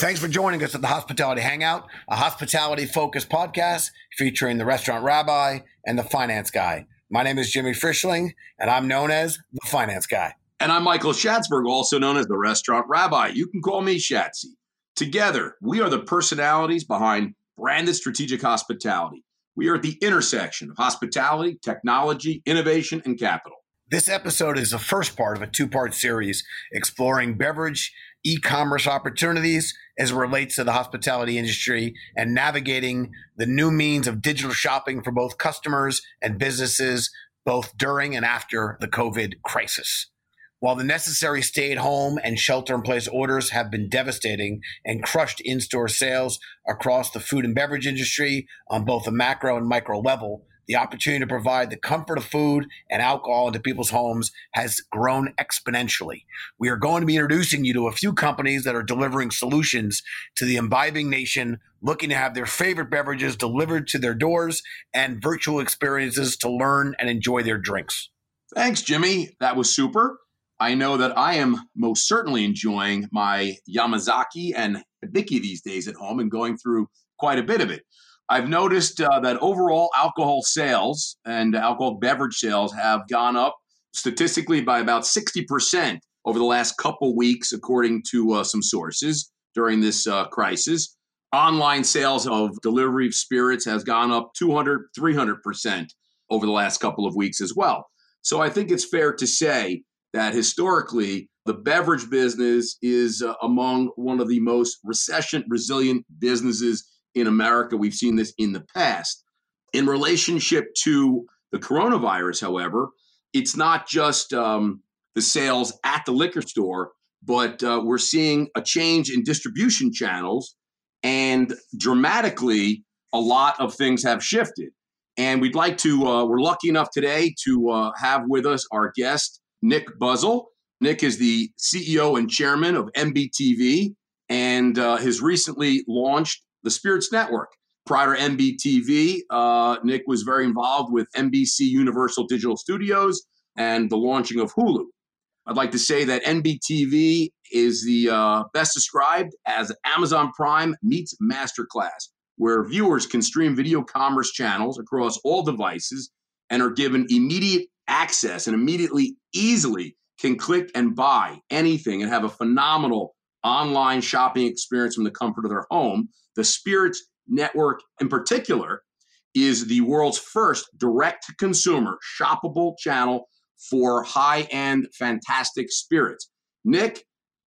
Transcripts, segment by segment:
Thanks for joining us at the Hospitality Hangout, a hospitality focused podcast featuring the restaurant rabbi and the finance guy. My name is Jimmy Frischling, and I'm known as the finance guy. And I'm Michael Schatzberg, also known as the restaurant rabbi. You can call me Schatzy. Together, we are the personalities behind branded strategic hospitality. We are at the intersection of hospitality, technology, innovation, and capital. This episode is the first part of a two part series exploring beverage e commerce opportunities as it relates to the hospitality industry and navigating the new means of digital shopping for both customers and businesses, both during and after the COVID crisis. While the necessary stay at home and shelter in place orders have been devastating and crushed in store sales across the food and beverage industry on both a macro and micro level, the opportunity to provide the comfort of food and alcohol into people's homes has grown exponentially. We are going to be introducing you to a few companies that are delivering solutions to the imbibing nation looking to have their favorite beverages delivered to their doors and virtual experiences to learn and enjoy their drinks. Thanks, Jimmy. That was super. I know that I am most certainly enjoying my Yamazaki and Hibiki these days at home and going through quite a bit of it. I've noticed uh, that overall alcohol sales and alcohol beverage sales have gone up statistically by about 60% over the last couple weeks, according to uh, some sources during this uh, crisis. Online sales of delivery of spirits has gone up 200, 300% over the last couple of weeks as well. So I think it's fair to say that historically, the beverage business is uh, among one of the most recession resilient businesses in America. We've seen this in the past. In relationship to the coronavirus, however, it's not just um, the sales at the liquor store, but uh, we're seeing a change in distribution channels. And dramatically, a lot of things have shifted. And we'd like to, uh, we're lucky enough today to uh, have with us our guest, Nick Buzzell. Nick is the CEO and chairman of NBTV and uh, has recently launched the Spirits Network. Prior to NBTV, uh, Nick was very involved with NBC Universal Digital Studios and the launching of Hulu. I'd like to say that NBTV is the uh, best described as Amazon Prime meets Masterclass, where viewers can stream video commerce channels across all devices and are given immediate access and immediately, easily can click and buy anything and have a phenomenal online shopping experience from the comfort of their home. The Spirits Network, in particular, is the world's first direct to consumer shoppable channel for high end, fantastic spirits. Nick?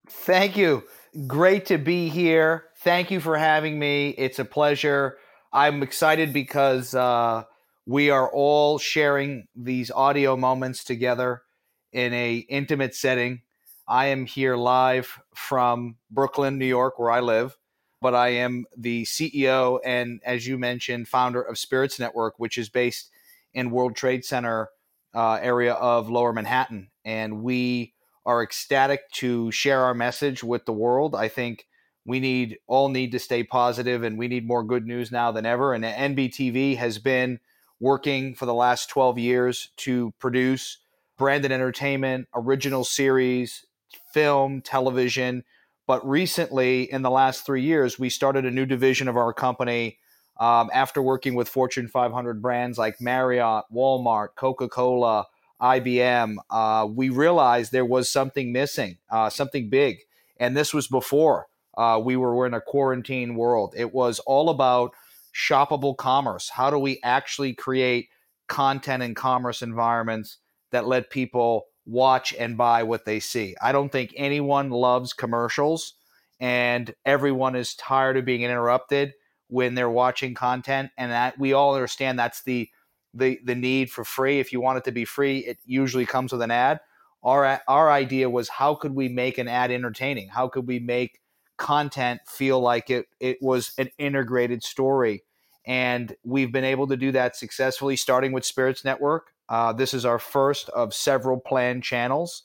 Thank you. Great to be here. Thank you for having me. It's a pleasure. I'm excited because uh, we are all sharing these audio moments together in a intimate setting I am here live from Brooklyn, New York, where I live, but I am the CEO and, as you mentioned, founder of Spirits Network, which is based in World Trade Center uh, area of Lower Manhattan, and we are ecstatic to share our message with the world. I think we need all need to stay positive, and we need more good news now than ever. And NBTV has been working for the last 12 years to produce branded entertainment, original series, film, television. But recently, in the last three years, we started a new division of our company um, after working with Fortune 500 brands like Marriott, Walmart, Coca Cola, IBM. Uh, we realized there was something missing, uh, something big. And this was before uh, we were in a quarantine world. It was all about shoppable commerce. How do we actually create content and commerce environments that let people watch and buy what they see. I don't think anyone loves commercials and everyone is tired of being interrupted when they're watching content and that we all understand that's the the the need for free. If you want it to be free, it usually comes with an ad. Our our idea was how could we make an ad entertaining? How could we make content feel like it it was an integrated story? And we've been able to do that successfully starting with Spirits Network uh, this is our first of several planned channels.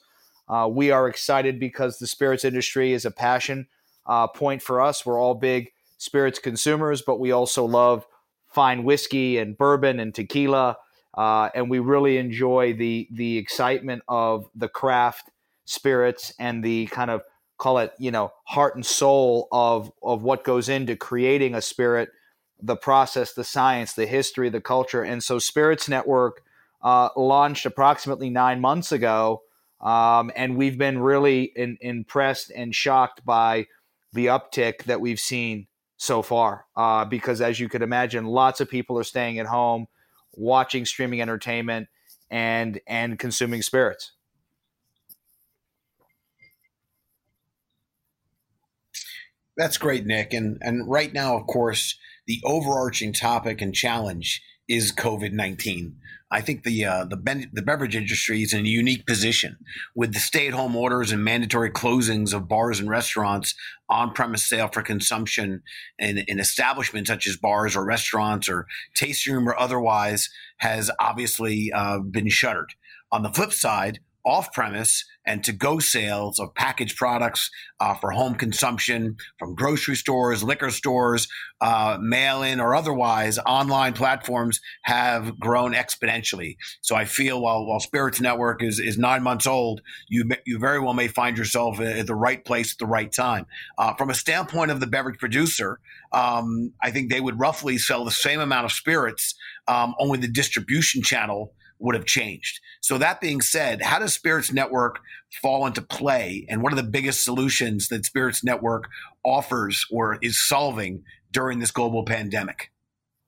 Uh, we are excited because the spirits industry is a passion uh, point for us. We're all big spirits consumers, but we also love fine whiskey and bourbon and tequila, uh, and we really enjoy the the excitement of the craft spirits and the kind of call it you know heart and soul of of what goes into creating a spirit the process the science the history the culture and so spirits network uh, launched approximately nine months ago. Um, and we've been really in, impressed and shocked by the uptick that we've seen so far. Uh, because as you could imagine lots of people are staying at home watching streaming entertainment and and consuming spirits. That's great, Nick. And and right now, of course, the overarching topic and challenge is COVID nineteen. I think the uh, the, ben- the beverage industry is in a unique position with the stay at home orders and mandatory closings of bars and restaurants, on premise sale for consumption, in, establishments such as bars or restaurants or tasting room or otherwise has obviously uh, been shuttered. On the flip side, off premise and to go sales of packaged products uh, for home consumption from grocery stores, liquor stores, uh, mail in, or otherwise, online platforms have grown exponentially. So I feel while, while Spirits Network is, is nine months old, you, you very well may find yourself at the right place at the right time. Uh, from a standpoint of the beverage producer, um, I think they would roughly sell the same amount of spirits, um, only the distribution channel would have changed. So that being said, how does Spirits Network fall into play and what are the biggest solutions that Spirits Network offers or is solving during this global pandemic?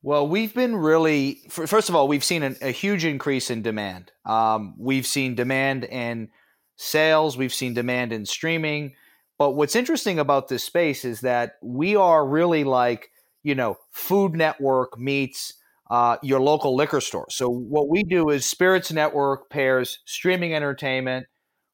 Well, we've been really, first of all, we've seen a huge increase in demand. Um, we've seen demand in sales, we've seen demand in streaming. But what's interesting about this space is that we are really like, you know, Food Network meets uh, your local liquor store. So what we do is Spirits Network pairs streaming entertainment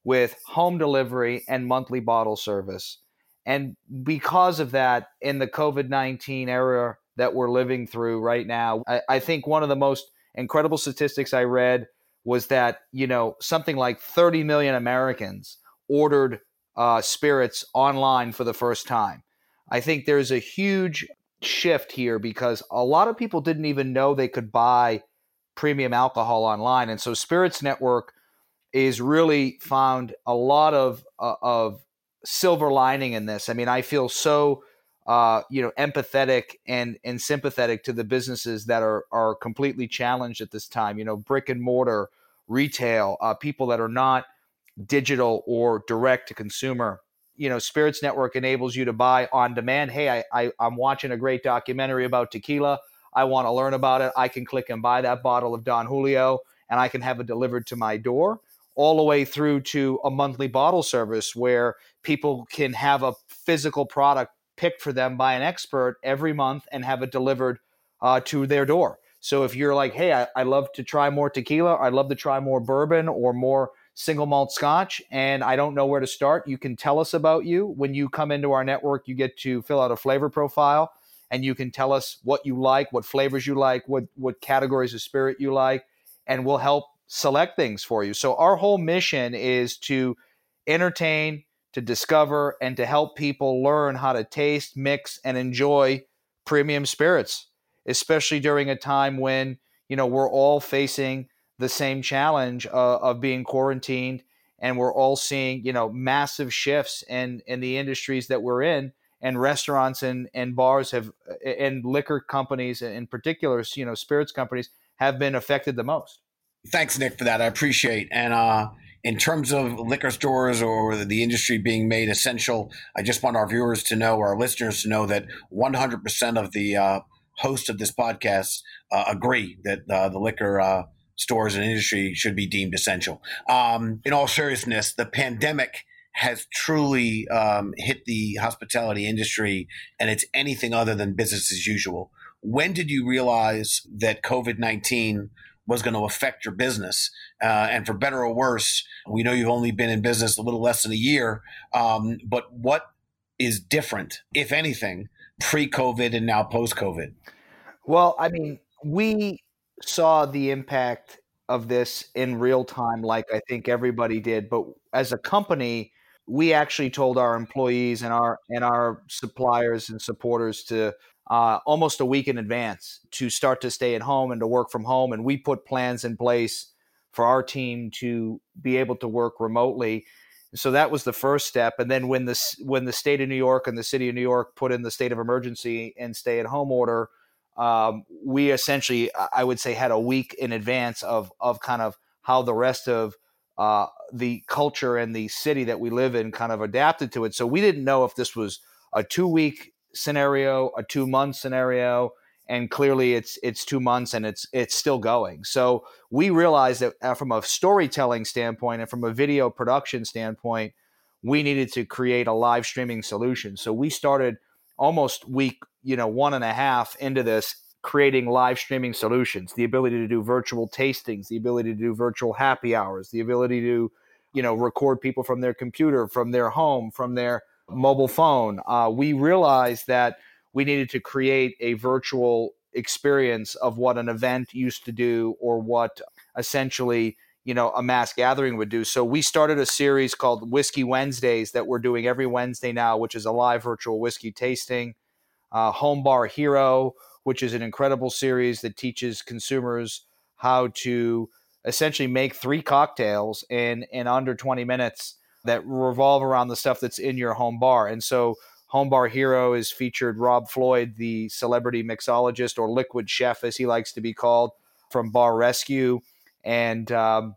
with home delivery and monthly bottle service. And because of that, in the COVID 19 era that we're living through right now, I, I, think one of the most incredible statistics I read was that, you know, something like 30 million Americans ordered uh, spirits online for the first time. I think there's a huge shift here because a lot of people didn't even know they could buy premium alcohol online, and so Spirits Network is really found a lot of uh, of silver lining in this. I mean, I feel so uh, you know empathetic and and sympathetic to the businesses that are are completely challenged at this time. You know, brick and mortar retail, uh, people that are not digital or direct to consumer you know spirits network enables you to buy on demand hey I, I i'm watching a great documentary about tequila. I want to learn about it. I can click and buy that bottle of don julio and i can have it delivered to my door all the way through to a monthly bottle service where people can have a physical product picked for them by an expert every month and have it delivered uh, to their door. So if you're like hey I, I love to try more tequila. I'd love to try more bourbon or more single malt scotch and I don't know where to start, you can tell us about you. When you come into our network, you get to fill out a flavor profile and you can tell us what you like, what flavors you like, what what categories of spirit you like, and we'll help select things for you. So our whole mission is to entertain, to discover and to help people learn how to taste, mix and enjoy premium spirits, especially during a time when, you know, we're all facing the same challenge uh, of being quarantined and we're all seeing you know massive shifts in in the industries that we're in. And restaurants and and bars have and liquor companies in particular you know spirits companies have been affected the most. Thanks nick for that. I appreciate and uh in terms of liquor stores or the industry being made essential i just want our viewers to know our listeners to know that 100% of the uh, hosts of this podcast uh, agree that uh, the liquor uh, stores and industry should be deemed essential. Um, in all seriousness, the pandemic has truly um, hit the hospitality industry, and it's anything other than business as usual. When did you realize that COVID 19 was going to affect your business? Uh, and for better or worse, we know you've only been in business a little less than a year, um, but what is different, if anything, pre COVID and now post COVID? Well, I mean, we saw the impact of this in real time, like I think everybody did. But as a company, we actually told our employees and our and our suppliers and supporters to uh, almost a week in advance to start to stay at home and to work from home. And we put plans in place for our team to be able to work remotely. So that was the first step. And then when the when the state of New York and the city of New York put in the state of emergency and stay at home order, um, we essentially, I would say, had a week in advance of of kind of how the rest of uh, the culture and the city that we live in kind of adapted to it. So we didn't know if this was a two week scenario, a two month scenario, and clearly it's it's two months and it's it's still going. So we realized that uh, from a storytelling standpoint and from a video production standpoint, we needed to create a live streaming solution. So we started almost week you know one and a half into this creating live streaming solutions, the ability to do virtual tastings, the ability to do virtual happy hours, the ability to, you know, record people from their computer, from their home, from their mobile phone. Uh, we realized that we needed to create a virtual experience of what an event used to do or what essentially you know a mass gathering would do so we started a series called whiskey wednesdays that we're doing every wednesday now which is a live virtual whiskey tasting uh, home bar hero which is an incredible series that teaches consumers how to essentially make three cocktails in in under 20 minutes that revolve around the stuff that's in your home bar. And so Home Bar Hero is featured Rob Floyd, the celebrity mixologist or liquid chef, as he likes to be called, from Bar Rescue. And um,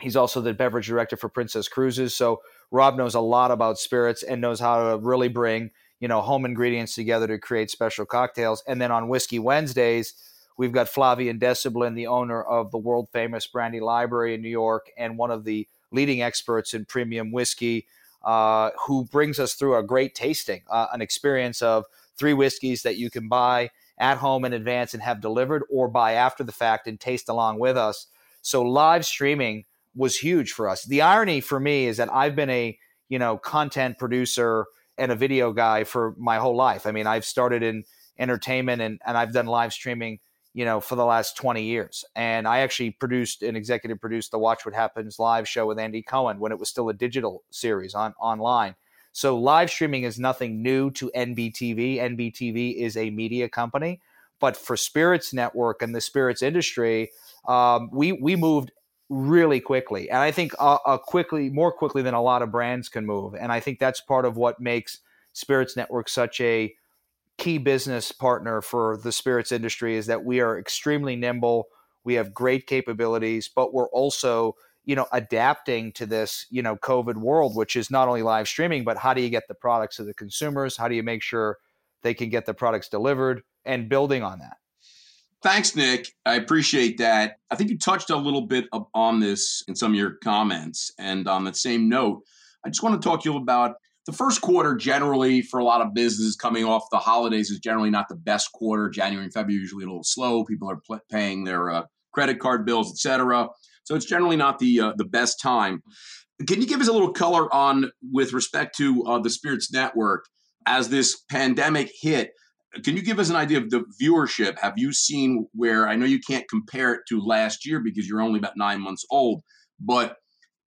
he's also the beverage director for Princess Cruises. So Rob knows a lot about spirits and knows how to really bring you know home ingredients together to create special cocktails. And then on Whiskey Wednesdays, we've got Flavien Desoblin, the owner of the world famous Brandy Library in New York, and one of the leading experts in premium whiskey, uh, who brings us through a great tasting, uh, an experience of three whiskeys that you can buy at home in advance and have delivered, or buy after the fact and taste along with us. So live streaming was huge for us. The irony for me is that I've been a you know content producer and a video guy for my whole life. I mean, I've started in entertainment and, and I've done live streaming, you know, for the last 20 years. And I actually produced and executive produced the Watch What Happens live show with Andy Cohen when it was still a digital series on online. So live streaming is nothing new to NBTV. NBTV is a media company, but for Spirits Network and the spirits industry, um, we we moved really quickly, and I think uh, uh, quickly, more quickly than a lot of brands can move. And I think that's part of what makes Spirits Network such a key business partner for the spirits industry is that we are extremely nimble. We have great capabilities, but we're also you know adapting to this you know covid world which is not only live streaming but how do you get the products to the consumers how do you make sure they can get the products delivered and building on that Thanks, Nick. I appreciate that. I think you touched a little bit on this in some of your comments. And on that same note, I just want to talk to you about the first quarter generally for a lot of businesses coming off the holidays is generally not the best quarter. January and February usually a little slow. People are pl- paying their uh, credit card bills, etc. So it's generally not the uh, the best time. Can you give us a little color on with respect to uh, the Spirits Network as this pandemic hit? Can you give us an idea of the viewership? Have you seen where I know you can't compare it to last year because you're only about nine months old, but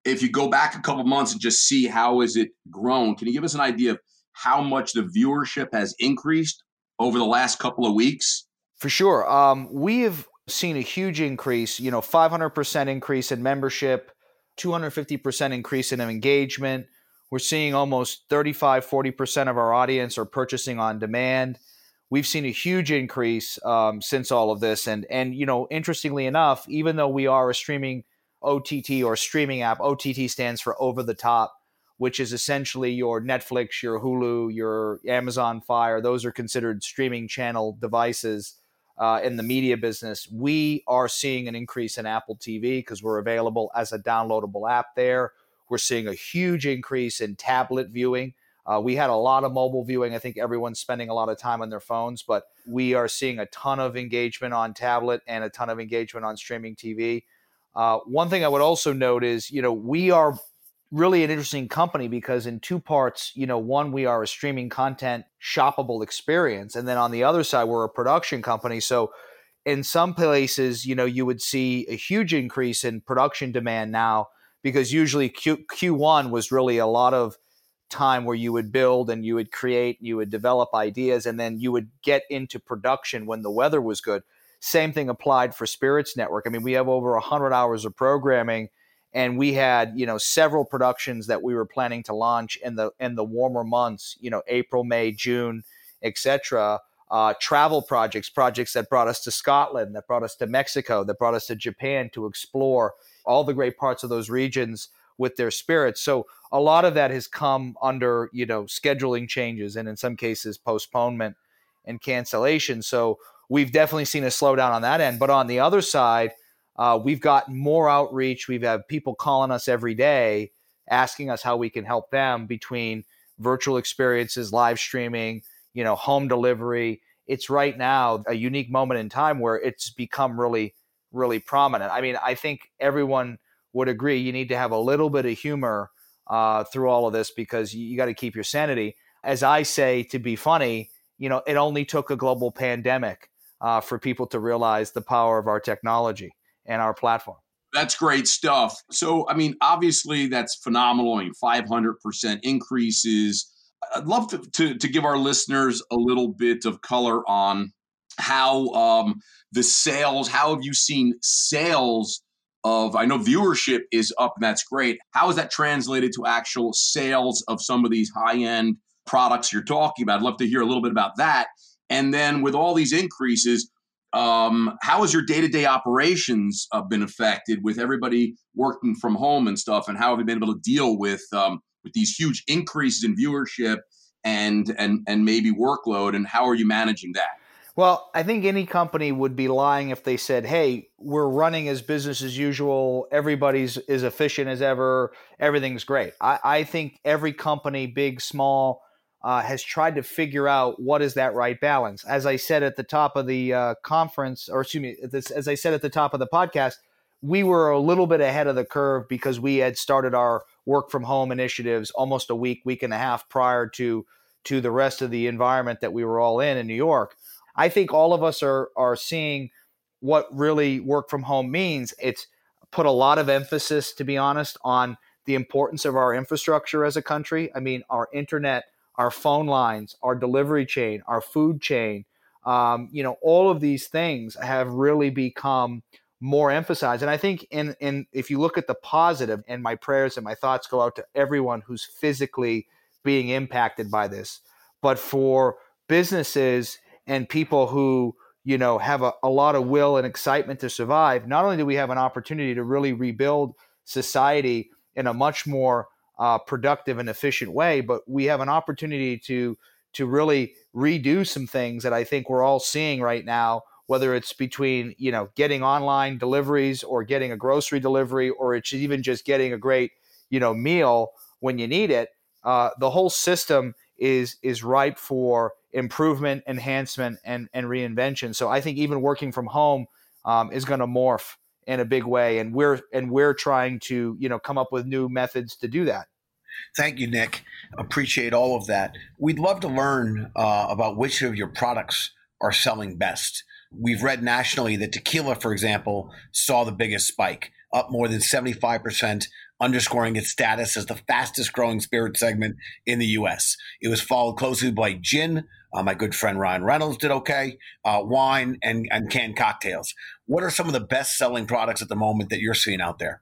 if you go back a couple months and just see how is it grown, can you give us an idea of how much the viewership has increased over the last couple of weeks? For sure. Um, we have seen a huge increase, you know, 500% increase in membership, 250% increase in engagement. We're seeing almost 35, 40% of our audience are purchasing on demand we've seen a huge increase um, since all of this. And and you know, interestingly enough, even though we are a streaming OTT or streaming app, OTT stands for over the top, which is essentially your Netflix, your Hulu, your Amazon Fire. Those are considered streaming channel devices. Uh, in the media business, we are seeing an increase in Apple TV because we're available as a downloadable app there. We're seeing a huge increase in tablet viewing. Uh, we had a lot of mobile viewing. I think everyone's spending a lot of time on their phones, but we are seeing a ton of engagement on tablet and a ton of engagement on streaming TV. Uh, one thing I would also note is, you know, we are really an interesting company because in two parts, you know, one, we are a streaming content shoppable experience. And then on the other side, we're a production company. So in some places, you know, you would see a huge increase in production demand now because usually Q, Q1 was really a lot of time where you would build and you would create, and you would develop ideas, and then you would get into production when the weather was good. Same thing applied for Spirits Network. I mean, we have over 100 hours of programming, and we had you know several productions that we were planning to launch in the in the warmer months you know april may june etc uh, travel projects projects that brought us to scotland that brought us to mexico that brought us to japan to explore all the great parts of those regions with their spirits so a lot of that has come under you know scheduling changes and in some cases postponement and cancellation so we've definitely seen a slowdown on that end but on the other side uh, we've got more outreach. We've had people calling us every day asking us how we can help them between virtual experiences, live streaming, you know, home delivery. It's right now a unique moment in time where it's become really, really prominent. I mean, I think everyone would agree you need to have a little bit of humor uh, through all of this because you, you got to keep your sanity. As I say, to be funny, you know, it only took a global pandemic uh, for people to realize the power of our technology and our platform. That's great stuff. So, I mean, obviously, that's phenomenal. I mean, 500% increases. I'd love to, to, to give our listeners a little bit of color on how um, the sales, how have you seen sales of, I know viewership is up and that's great. How is that translated to actual sales of some of these high end products you're talking about? I'd love to hear a little bit about that. And then with all these increases, um, how has your day-to-day operations uh, been affected with everybody working from home and stuff and how have you been able to deal with um, with these huge increases in viewership and and and maybe workload and how are you managing that well i think any company would be lying if they said hey we're running as business as usual everybody's as efficient as ever everything's great i, I think every company big small uh, has tried to figure out what is that right balance. As I said at the top of the uh, conference, or excuse me, this, as I said at the top of the podcast, we were a little bit ahead of the curve because we had started our work from home initiatives almost a week, week and a half prior to to the rest of the environment that we were all in in New York. I think all of us are are seeing what really work from home means. It's put a lot of emphasis, to be honest, on the importance of our infrastructure as a country. I mean, our internet our phone lines, our delivery chain, our food chain. Um, you know, all of these things have really become more emphasized. And I think in in if you look at the positive, and my prayers and my thoughts go out to everyone who's physically being impacted by this. But for businesses and people who you know have a, a lot of will and excitement to survive, not only do we have an opportunity to really rebuild society in a much more uh, productive and efficient way. But we have an opportunity to to really redo some things that I think we're all seeing right now. Whether it's between you know getting online deliveries or getting a grocery delivery, or it's even just getting a great you know meal when you need it, uh, the whole system is is ripe for improvement, enhancement, and and reinvention. So I think even working from home um, is going to morph in a big way and we're and we're trying to you know come up with new methods to do that. Thank you nick. Appreciate all of that. We'd love to learn uh, about which of your products are selling best. We've read nationally that tequila for example saw the biggest spike up more than 75% underscoring its status as the fastest growing spirit segment in the us it was followed closely by gin uh, my good friend Ryan Reynolds did okay. Uh, wine and, and canned cocktails. What are some of the best selling products at the moment that you're seeing out there?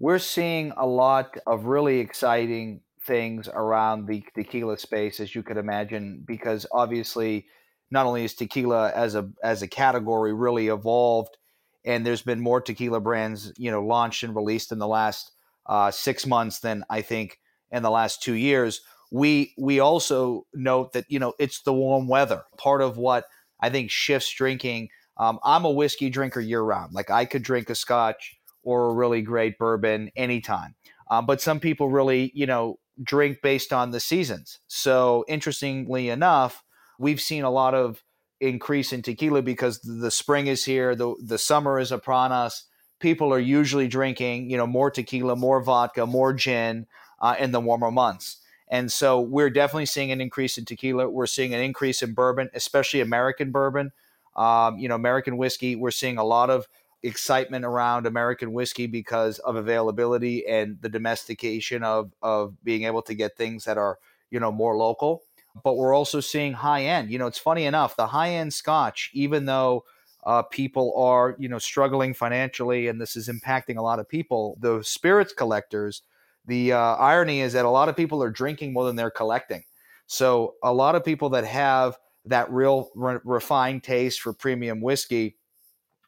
We're seeing a lot of really exciting things around the tequila space, as you could imagine, because obviously, not only is tequila as a as a category really evolved, and there's been more tequila brands you know launched and released in the last uh, six months than I think in the last two years we we also note that you know it's the warm weather. Part of what I think shifts drinking. Um, I'm a whiskey drinker year round. Like I could drink a Scotch or a really great bourbon anytime. Um, but some people really, you know, drink based on the seasons. So interestingly enough, we've seen a lot of increase in tequila because the spring is here, the the summer is upon us. People are usually drinking, you know, more tequila, more vodka, more gin uh, in the warmer months. And so we're definitely seeing an increase in tequila. We're seeing an increase in bourbon, especially American bourbon. Um, you know, American whiskey. We're seeing a lot of excitement around American whiskey because of availability and the domestication of of being able to get things that are you know more local. But we're also seeing high end. You know, it's funny enough, the high end Scotch, even though uh, people are you know struggling financially and this is impacting a lot of people. The spirits collectors the uh, irony is that a lot of people are drinking more than they're collecting. So a lot of people that have that real re- refined taste for premium whiskey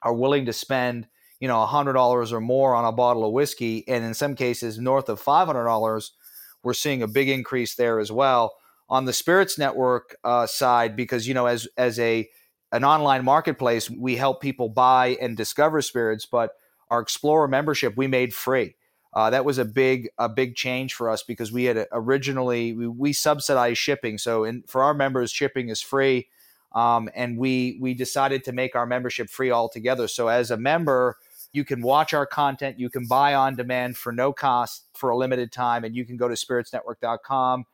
are willing to spend you know $100 or more on a bottle of whiskey and in some cases north of $500 we're seeing a big increase there as well. On the spirits network uh, side because you know as as a an online marketplace we help people buy and discover spirits but our explorer membership we made free. Uh, that was a big a big change for us because we had originally we, we subsidized shipping. So in, for our members shipping is free um, and we we decided to make our membership free altogether. So as a member you can watch our content you can buy on demand for no cost for a limited time and you can go to spiritsnetwork.com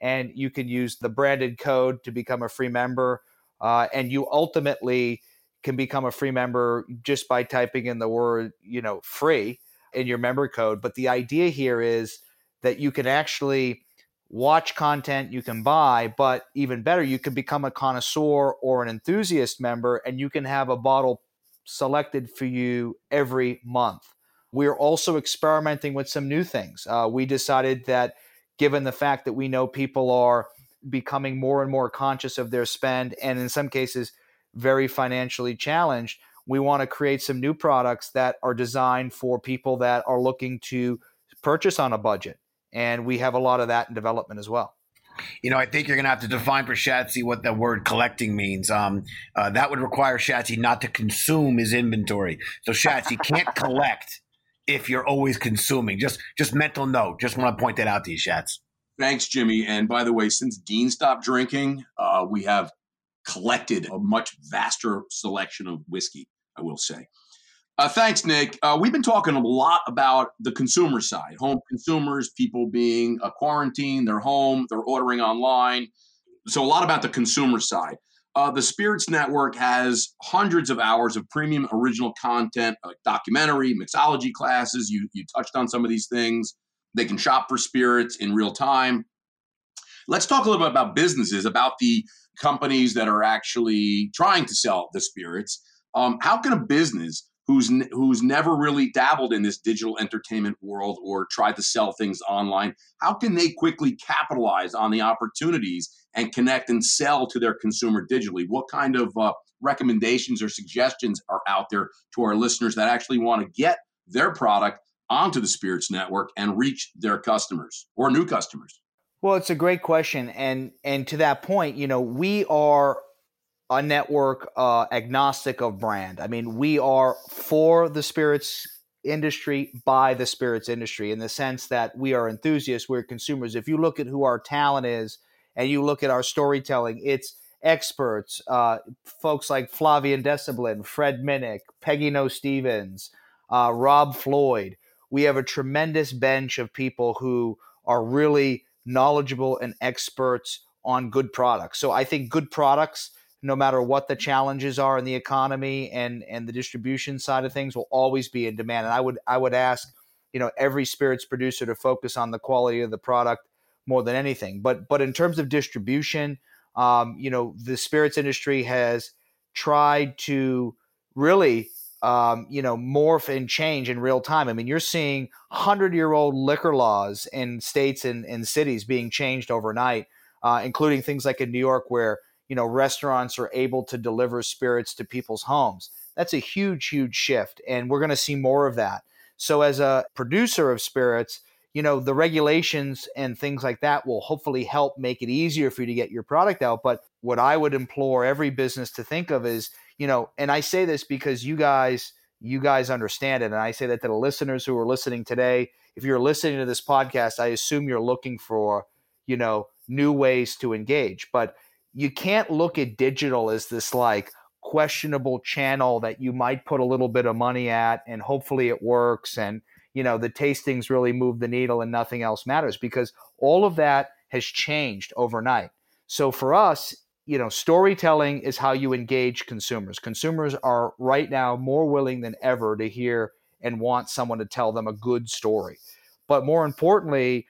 and you can use the branded code to become a free member uh, and you ultimately can become a free member just by typing in the word, you know, free in your member code. But the idea here is that you can actually watch content you can buy, but even better, you can become a connoisseur or an enthusiast member and you can have a bottle selected for you every month. We're also experimenting with some new things. Uh, we decided that given the fact that we know people are becoming more and more conscious of their spend and in some cases very financially challenged we want to create some new products that are designed for people that are looking to purchase on a budget and we have a lot of that in development as well you know, I think you're going to have to define for Schatzy what the word collecting means. Um, uh, that would require Schatzy not to consume his inventory. So Schatzy can't collect if you're always consuming. Just just mental note. Just want to point that out to you, Shats. Thanks, Jimmy. And by the way, since Dean stopped drinking, uh, we have collected a much vaster selection of whiskey, I will say. Uh, thanks, Nick. Uh, we've been talking a lot about the consumer side, home consumers, people being uh, quarantined, they're home, they're ordering online. So, a lot about the consumer side. Uh, the Spirits Network has hundreds of hours of premium original content, like documentary, mixology classes. You, you touched on some of these things. They can shop for spirits in real time. Let's talk a little bit about businesses, about the companies that are actually trying to sell the spirits. Um, how can a business who's who's never really dabbled in this digital entertainment world or tried to sell things online, how can they quickly capitalize on the opportunities and connect and sell to their consumer digitally? What kind of uh, recommendations or suggestions are out there to our listeners that actually want to get their product onto the Spirits Network and reach their customers or new customers? Well, it's a great question, and and to that point, you know, we are a network uh, agnostic of brand. I mean, we are for the spirits industry by the spirits industry in the sense that we are enthusiasts, we're consumers. If you look at who our talent is, and you look at our storytelling, it's experts, uh, folks like Flavien Desoblin, Fred Minnick, Peggy Noe Stevens, uh, Rob Floyd, we have a tremendous bench of people who are really knowledgeable and experts on good products. So I think good products, no matter what the challenges are in the economy and and the distribution side of things, will always be in demand. And I would I would ask, you know, every spirits producer to focus on the quality of the product more than anything. But but in terms of distribution, um, you know, the spirits industry has tried to really um, you know, morph and change in real time. I mean, you're seeing hundred year old liquor laws in states and, and cities being changed overnight, uh, including things like in New York where, you know, restaurants are able to deliver spirits to people's homes. That's a huge, huge shift. And we're going to see more of that. So, as a producer of spirits, you know, the regulations and things like that will hopefully help make it easier for you to get your product out. But what I would implore every business to think of is you know, and I say this because you guys you guys understand it and I say that to the listeners who are listening today. If you're listening to this podcast, I assume you're looking for, you know, new ways to engage, but you can't look at digital as this like questionable channel that you might put a little bit of money at and hopefully it works and you know the tastings really move the needle and nothing else matters because all of that has changed overnight so for us you know, storytelling is how you engage consumers. Consumers are right now more willing than ever to hear and want someone to tell them a good story. But more importantly,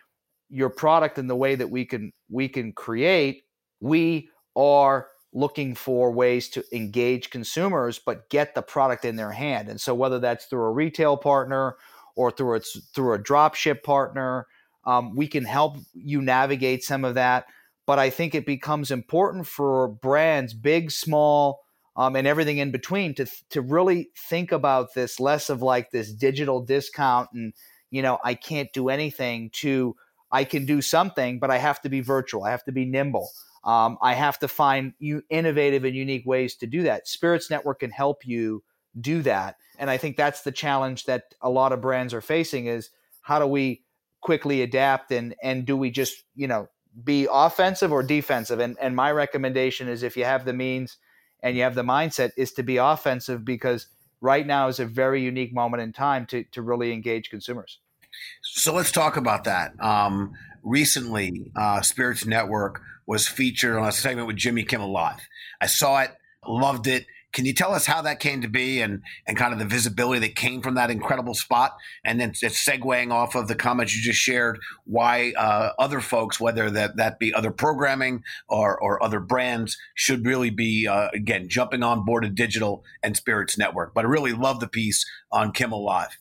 your product and the way that we can we can create, we are looking for ways to engage consumers but get the product in their hand. And so whether that's through a retail partner or through a, through a drop ship partner, um, we can help you navigate some of that. But I think it becomes important for brands, big, small, um, and everything in between, to to really think about this less of like this digital discount and you know I can't do anything to I can do something, but I have to be virtual. I have to be nimble. Um, I have to find you innovative and unique ways to do that. Spirits Network can help you do that, and I think that's the challenge that a lot of brands are facing: is how do we quickly adapt and and do we just you know be offensive or defensive? And and my recommendation is if you have the means and you have the mindset, is to be offensive because right now is a very unique moment in time to to really engage consumers. So let's talk about that. Um, recently, uh, Spirits Network was featured on a segment with Jimmy Kimmel Live. I saw it, loved it. Can you tell us how that came to be and, and kind of the visibility that came from that incredible spot? And then it's segueing off of the comments you just shared, why uh, other folks, whether that, that be other programming or, or other brands, should really be, uh, again, jumping on board a digital and spirits network. But I really love the piece on Kimmel Live.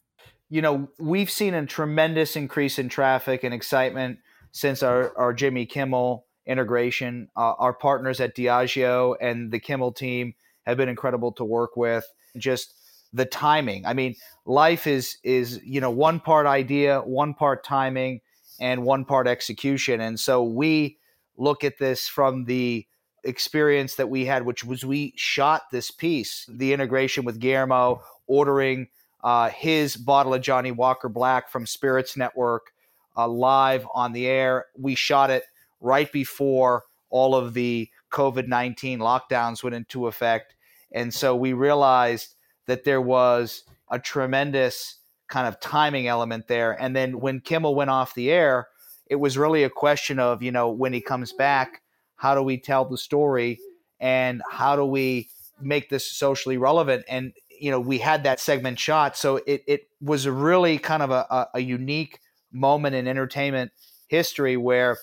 You know, we've seen a tremendous increase in traffic and excitement since our, our Jimmy Kimmel integration. Uh, our partners at Diageo and the Kimmel team have been incredible to work with. Just the timing. I mean, life is is you know one part idea, one part timing, and one part execution. And so we look at this from the experience that we had, which was we shot this piece, the integration with Guillermo, ordering uh, his bottle of Johnnie Walker Black from Spirits Network uh, live on the air. We shot it right before all of the COVID 19 lockdowns went into effect. And so we realized that there was a tremendous kind of timing element there. And then when Kimmel went off the air, it was really a question of, you know, when he comes back, how do we tell the story and how do we make this socially relevant? And, you know, we had that segment shot. So it, it was really kind of a, a, a unique moment in entertainment history where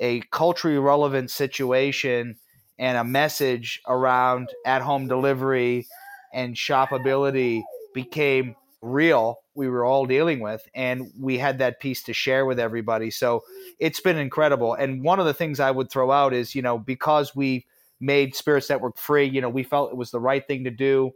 a culturally relevant situation and a message around at home delivery and shopability became real we were all dealing with and we had that piece to share with everybody. So it's been incredible. And one of the things i would throw out is you know because we made spirits network free you know we felt it was the right thing to do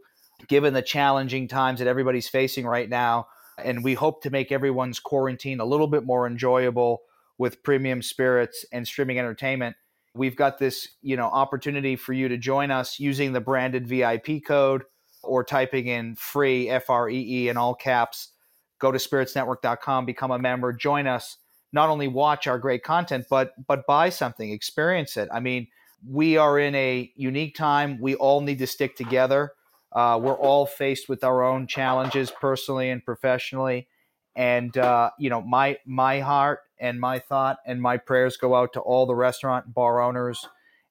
given the challenging times that everybody's facing right now and we hope to make everyone's quarantine a little bit more enjoyable with premium spirits and streaming entertainment We've got this, you know, opportunity for you to join us using the branded VIP code or typing in free F R E E in all caps. Go to spiritsnetwork.com, become a member, join us. Not only watch our great content, but but buy something, experience it. I mean, we are in a unique time. We all need to stick together. Uh, we're all faced with our own challenges, personally and professionally. And uh, you know, my my heart and my thought and my prayers go out to all the restaurant bar owners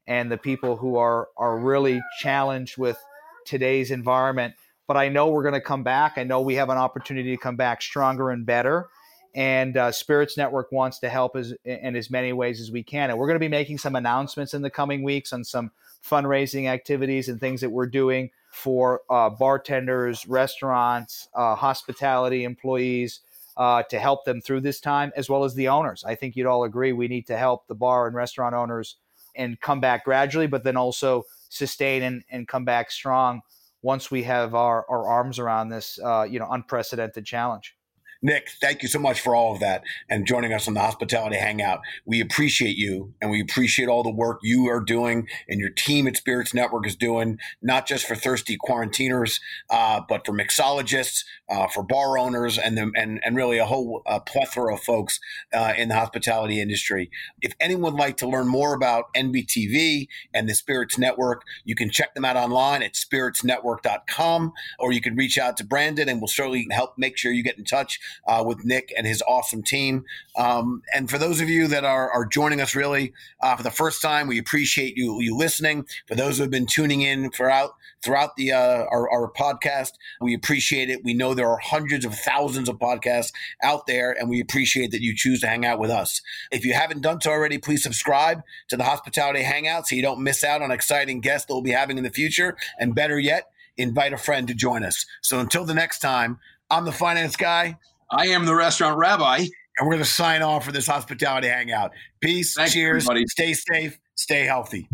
and the people who are are really challenged with today's environment. But I know we're going to come back. I know we have an opportunity to come back stronger and better. And uh, Spirits Network wants to help as, in as many ways as we can. And we're going to be making some announcements in the coming weeks on some fundraising activities and things that we're doing for uh, bartenders, restaurants, uh, hospitality employees, uh, to help them through this time, as well as the owners. I think you'd all agree we need to help the bar and restaurant owners and come back gradually, but then also sustain and, and come back strong once we have our, our arms around this, uh, you know, unprecedented challenge. Nick, thank you so much for all of that and joining us on the Hospitality Hangout. We appreciate you and we appreciate all the work you are doing and your team at Spirits Network is doing, not just for thirsty quarantiners, uh, but for mixologists, uh, for bar owners, and, the, and, and really a whole uh, plethora of folks uh, in the hospitality industry. If anyone would like to learn more about NBTV and the Spirits Network, you can check them out online at spiritsnetwork.com or you can reach out to Branded and we'll certainly help make sure you get in touch uh, with Nick and his awesome team. Um, and for those of you that are, are joining us really uh, for the first time, we appreciate you you listening. For those who have been tuning in throughout throughout the uh, our, our podcast, we appreciate it. We know there are hundreds of thousands of podcasts out there, and we appreciate that you choose to hang out with us. If you haven't done so already, please subscribe to the Hospitality Hangout so you don't miss out on exciting guests that we'll be having in the future. And better yet, invite a friend to join us. So until the next time, I'm the finance guy. I am the restaurant rabbi. And we're going to sign off for this hospitality hangout. Peace. Thanks, cheers. everybody. Stay safe. Stay healthy.